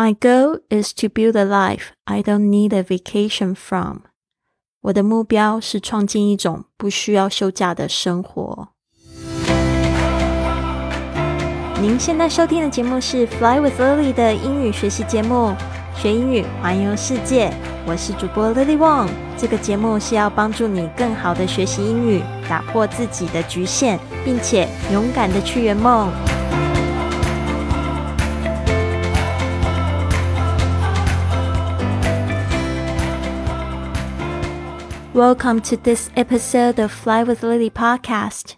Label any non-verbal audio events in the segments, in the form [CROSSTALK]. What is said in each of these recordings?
My goal is to build a life I don't need a vacation from。我的目标是创建一种不需要休假的生活。您现在收听的节目是 Fly with Lily 的英语学习节目，学英语环游世界。我是主播 Lily Wong。这个节目是要帮助你更好的学习英语，打破自己的局限，并且勇敢的去圆梦。Welcome to this episode of Fly with Lily podcast。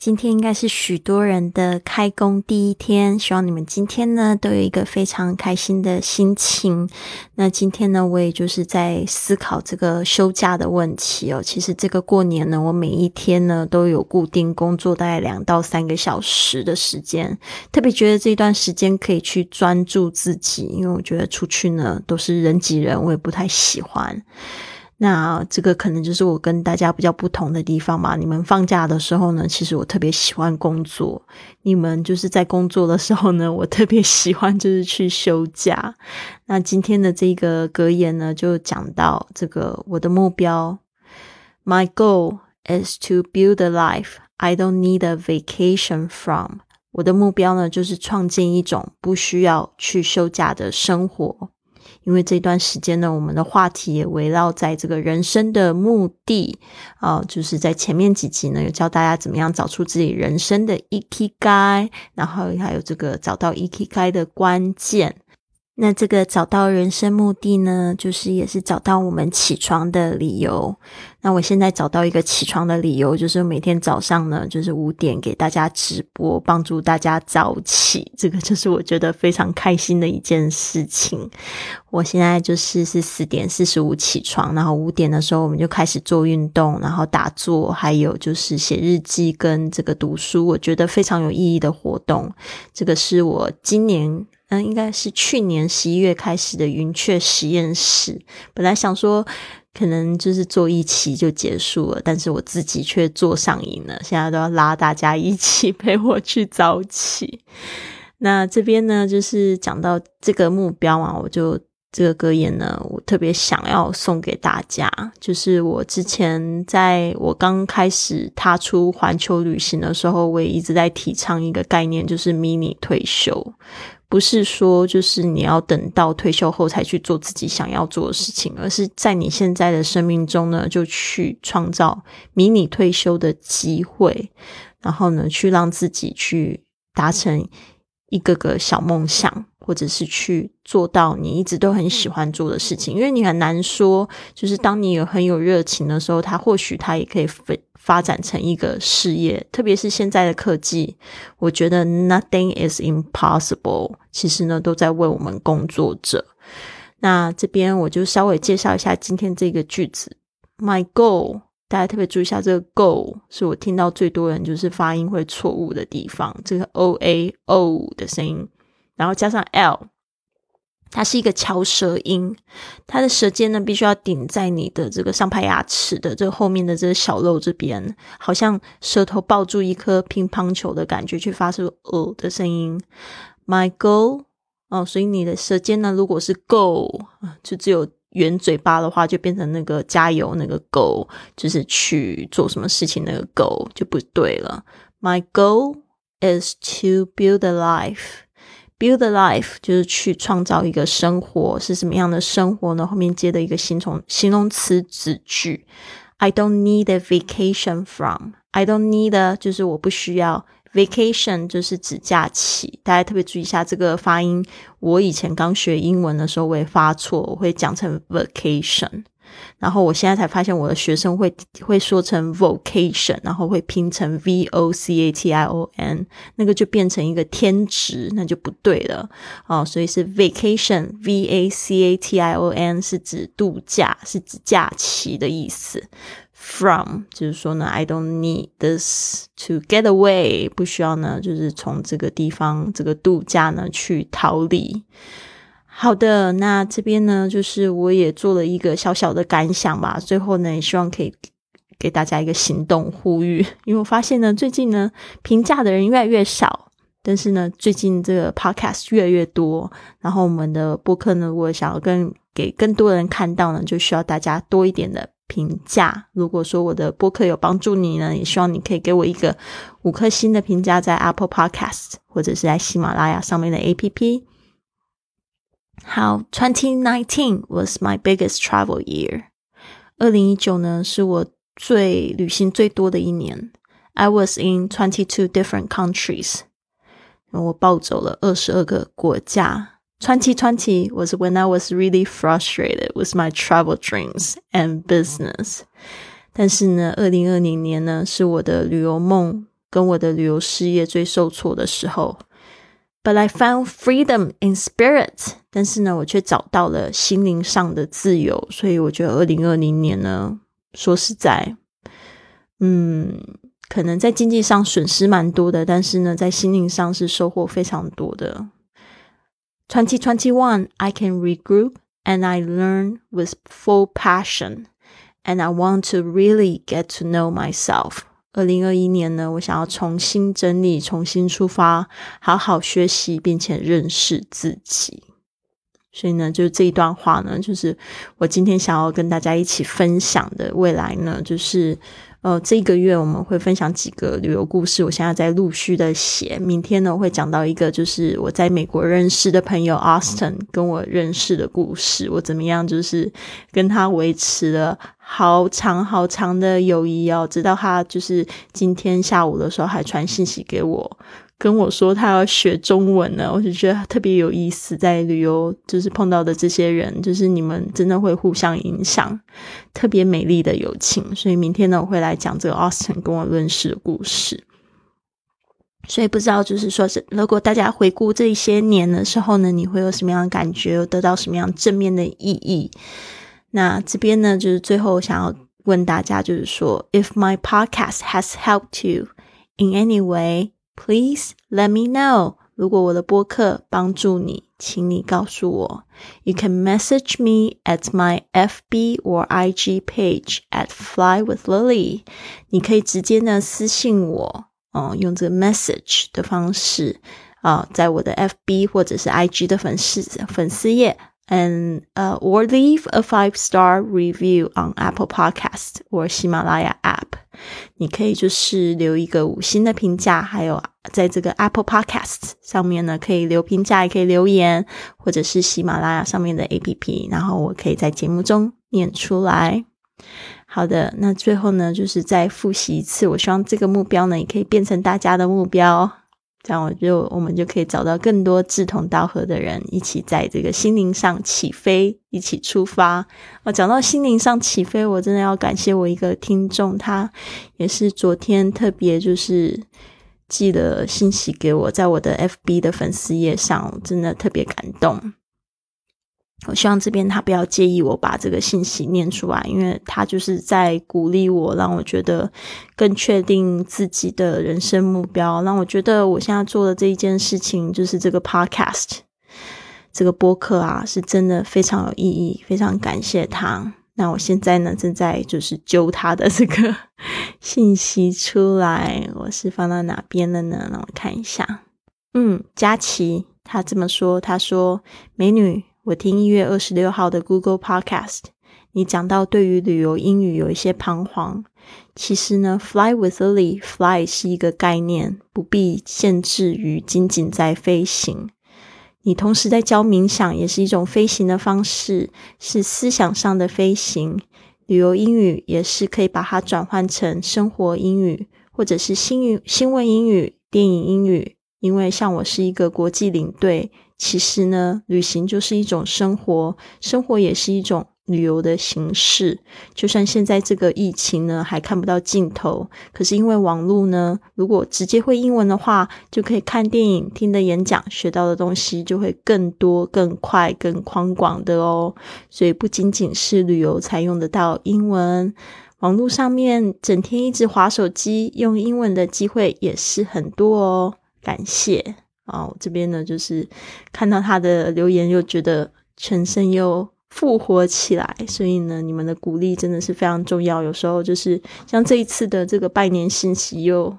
今天应该是许多人的开工第一天，希望你们今天呢都有一个非常开心的心情。那今天呢，我也就是在思考这个休假的问题哦。其实这个过年呢，我每一天呢都有固定工作，大概两到三个小时的时间。特别觉得这段时间可以去专注自己，因为我觉得出去呢都是人挤人，我也不太喜欢。那这个可能就是我跟大家比较不同的地方嘛。你们放假的时候呢，其实我特别喜欢工作；你们就是在工作的时候呢，我特别喜欢就是去休假。那今天的这个格言呢，就讲到这个我的目标：My goal is to build a life I don't need a vacation from。我的目标呢，就是创建一种不需要去休假的生活。因为这段时间呢，我们的话题也围绕在这个人生的目的啊，就是在前面几集呢，有教大家怎么样找出自己人生的 e k i 然后还有这个找到 e k i 的关键。那这个找到人生目的呢，就是也是找到我们起床的理由。那我现在找到一个起床的理由，就是每天早上呢，就是五点给大家直播，帮助大家早起。这个就是我觉得非常开心的一件事情。我现在就是是四点四十五起床，然后五点的时候我们就开始做运动，然后打坐，还有就是写日记跟这个读书。我觉得非常有意义的活动。这个是我今年。嗯，应该是去年十一月开始的云雀实验室。本来想说，可能就是做一期就结束了，但是我自己却做上瘾了。现在都要拉大家一起 [LAUGHS] 陪我去早起。那这边呢，就是讲到这个目标啊，我就这个格言呢，我特别想要送给大家。就是我之前在我刚开始踏出环球旅行的时候，我也一直在提倡一个概念，就是迷你退休。不是说就是你要等到退休后才去做自己想要做的事情，而是在你现在的生命中呢，就去创造迷你退休的机会，然后呢，去让自己去达成一个个小梦想。或者是去做到你一直都很喜欢做的事情，因为你很难说，就是当你有很有热情的时候，他或许他也可以发发展成一个事业。特别是现在的科技，我觉得 nothing is impossible，其实呢都在为我们工作着。那这边我就稍微介绍一下今天这个句子，My goal，大家特别注意一下，这个 goal 是我听到最多人就是发音会错误的地方，这个 o a o 的声音。然后加上 l，它是一个翘舌音，它的舌尖呢必须要顶在你的这个上排牙齿的这后面的这个小肉这边，好像舌头抱住一颗乒乓球的感觉，去发出呃的声音。My goal，哦，所以你的舌尖呢，如果是 go，就只有圆嘴巴的话，就变成那个加油那个 go，就是去做什么事情那个 go 就不对了。My goal is to build a life。Build a life 就是去创造一个生活，是什么样的生活呢？后面接的一个形容形容词子句，I don't need a vacation from。I don't need 就是我不需要，vacation 就是指假期。大家特别注意一下这个发音。我以前刚学英文的时候，我也发错，我会讲成 vacation。然后我现在才发现，我的学生会会说成 vocation，然后会拼成 v o c a t i o n，那个就变成一个天职，那就不对了哦。所以是 vacation，v a c a t i o n 是指度假，是指假期的意思。From 就是说呢，I don't need this to get away，不需要呢，就是从这个地方这个度假呢去逃离。好的，那这边呢，就是我也做了一个小小的感想吧。最后呢，也希望可以给大家一个行动呼吁，因为我发现呢，最近呢，评价的人越来越少。但是呢，最近这个 podcast 越来越多，然后我们的播客呢，如果想要跟给更多人看到呢，就需要大家多一点的评价。如果说我的播客有帮助你呢，也希望你可以给我一个五颗星的评价，在 Apple Podcast 或者是在喜马拉雅上面的 APP。好，2019 was my biggest travel year。二零一九呢，是我最旅行最多的一年。I was in twenty two different countries。我暴走了二十二个国家。2020 was when I was really frustrated with my travel dreams and business。但是呢，二零二零年呢，是我的旅游梦跟我的旅游事业最受挫的时候。 But I found freedom in spirit。但是呢，我却找到了心灵上的自由。所以我觉得二零二零年呢，说实在，嗯。可能在经济上损失蛮多的，但是呢，在心灵上是收获非常多的。Twenty twenty one, I can regroup and I learn with full passion, and I want to really get to know myself. 二零二一年呢，我想要重新整理、重新出发，好好学习，并且认识自己。所以呢，就这一段话呢，就是我今天想要跟大家一起分享的。未来呢，就是。呃，这个月我们会分享几个旅游故事，我现在在陆续的写。明天呢，我会讲到一个就是我在美国认识的朋友 Austin 跟我认识的故事，我怎么样就是跟他维持了好长好长的友谊哦，直到他就是今天下午的时候还传信息给我。跟我说他要学中文呢，我就觉得特别有意思。在旅游就是碰到的这些人，就是你们真的会互相影响，特别美丽的友情。所以明天呢，我会来讲这个 Austin 跟我认识的故事。所以不知道就是说是，如果大家回顾这些年的时候呢，你会有什么样的感觉，得到什么样正面的意义？那这边呢，就是最后想要问大家，就是说，If my podcast has helped you in any way。Please let me know。如果我的播客帮助你，请你告诉我。You can message me at my FB or IG page at Fly with Lily。你可以直接呢私信我，哦，用这个 message 的方式啊，在我的 FB 或者是 IG 的粉丝粉丝页。and uh, or leave a five star review on Apple Podcast or 喜马拉雅 App。 你可以就是留一个五星的评价，还有在这个 Apple Podcast 上面呢，可以留评价，也可以留言，或者是喜马拉雅上面的 APP，然后我可以在节目中念出来。好的，那最后呢，就是再复习一次，我希望这个目标呢，也可以变成大家的目标。这样我就我们就可以找到更多志同道合的人，一起在这个心灵上起飞，一起出发。我讲到心灵上起飞，我真的要感谢我一个听众，他也是昨天特别就是寄了信息给我，在我的 FB 的粉丝页上，真的特别感动。我希望这边他不要介意我把这个信息念出来，因为他就是在鼓励我，让我觉得更确定自己的人生目标，让我觉得我现在做的这一件事情，就是这个 podcast 这个播客啊，是真的非常有意义，非常感谢他。那我现在呢，正在就是揪他的这个 [LAUGHS] 信息出来，我是放到哪边了呢？让我看一下。嗯，佳琪他这么说，他说：“美女。”我听一月二十六号的 Google Podcast，你讲到对于旅游英语有一些彷徨。其实呢，Fly with Lily，Fly 是一个概念，不必限制于仅仅在飞行。你同时在教冥想，也是一种飞行的方式，是思想上的飞行。旅游英语也是可以把它转换成生活英语，或者是新语、新闻英语、电影英语。因为像我是一个国际领队。其实呢，旅行就是一种生活，生活也是一种旅游的形式。就算现在这个疫情呢，还看不到尽头，可是因为网络呢，如果直接会英文的话，就可以看电影、听的演讲，学到的东西就会更多、更快、更宽广的哦。所以不仅仅是旅游才用得到英文，网络上面整天一直划手机用英文的机会也是很多哦。感谢。啊，我这边呢，就是看到他的留言，又觉得全身又复活起来。所以呢，你们的鼓励真的是非常重要。有时候就是像这一次的这个拜年信息，又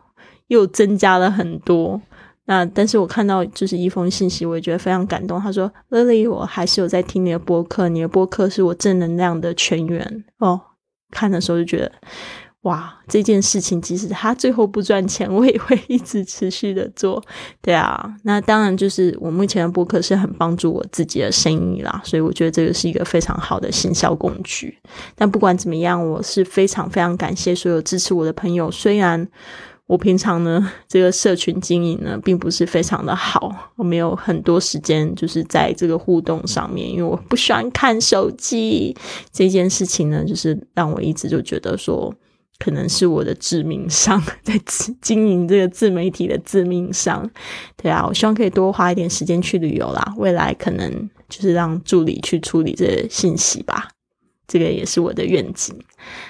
又增加了很多。那但是我看到就是一封信息，我也觉得非常感动。他说：“Lily，我还是有在听你的播客，你的播客是我正能量的泉源。”哦，看的时候就觉得。哇，这件事情即使他最后不赚钱，我也会一直持续的做。对啊，那当然就是我目前的博客是很帮助我自己的生意啦，所以我觉得这个是一个非常好的行销工具。但不管怎么样，我是非常非常感谢所有支持我的朋友。虽然我平常呢这个社群经营呢并不是非常的好，我没有很多时间就是在这个互动上面，因为我不喜欢看手机这件事情呢，就是让我一直就觉得说。可能是我的致命伤，[LAUGHS] 在经营这个自媒体的致命伤。对啊，我希望可以多花一点时间去旅游啦。未来可能就是让助理去处理这信息吧，这个也是我的愿景。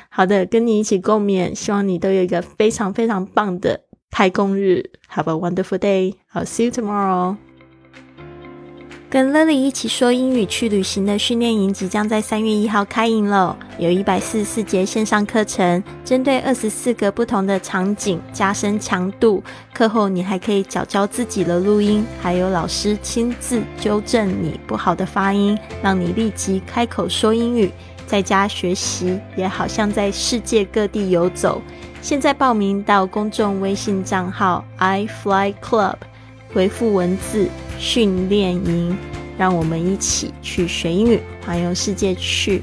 好的，跟你一起共勉，希望你都有一个非常非常棒的开工日。Have a wonderful day. I'll see you tomorrow. 跟 Lily 一起说英语去旅行的训练营即将在三月一号开营了，有一百四十四节线上课程，针对二十四个不同的场景加深强度。课后你还可以教教自己的录音，还有老师亲自纠正你不好的发音，让你立即开口说英语。在家学习也好像在世界各地游走。现在报名到公众微信账号 i fly club，回复文字。训练营，让我们一起去学英语，环游世界去。